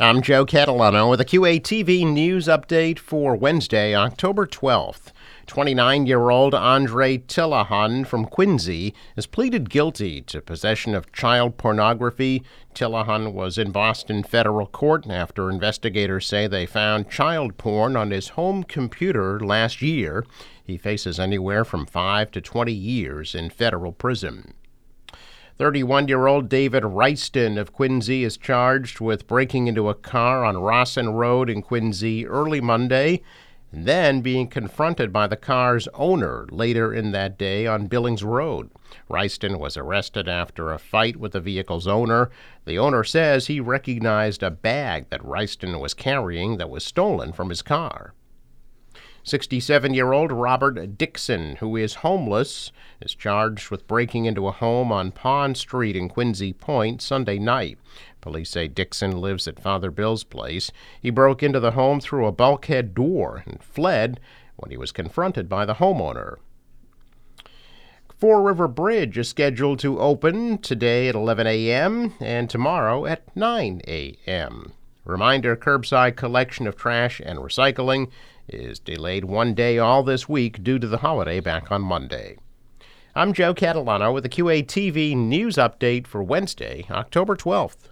I'm Joe Catalano with a QATV news update for Wednesday, October 12th. 29 year old Andre Tillahan from Quincy has pleaded guilty to possession of child pornography. Tillahan was in Boston federal court after investigators say they found child porn on his home computer last year. He faces anywhere from 5 to 20 years in federal prison. 31 year old David Reiston of Quincy is charged with breaking into a car on Rossin Road in Quincy early Monday and then being confronted by the car's owner later in that day on Billings Road. Reiston was arrested after a fight with the vehicle's owner. The owner says he recognized a bag that Reiston was carrying that was stolen from his car. 67 year old Robert Dixon, who is homeless, is charged with breaking into a home on Pond Street in Quincy Point Sunday night. Police say Dixon lives at Father Bill's place. He broke into the home through a bulkhead door and fled when he was confronted by the homeowner. Fore River Bridge is scheduled to open today at 11 a.m. and tomorrow at 9 a.m. Reminder curbside collection of trash and recycling is delayed one day all this week due to the holiday back on Monday. I'm Joe Catalano with a QATV news update for Wednesday, October 12th.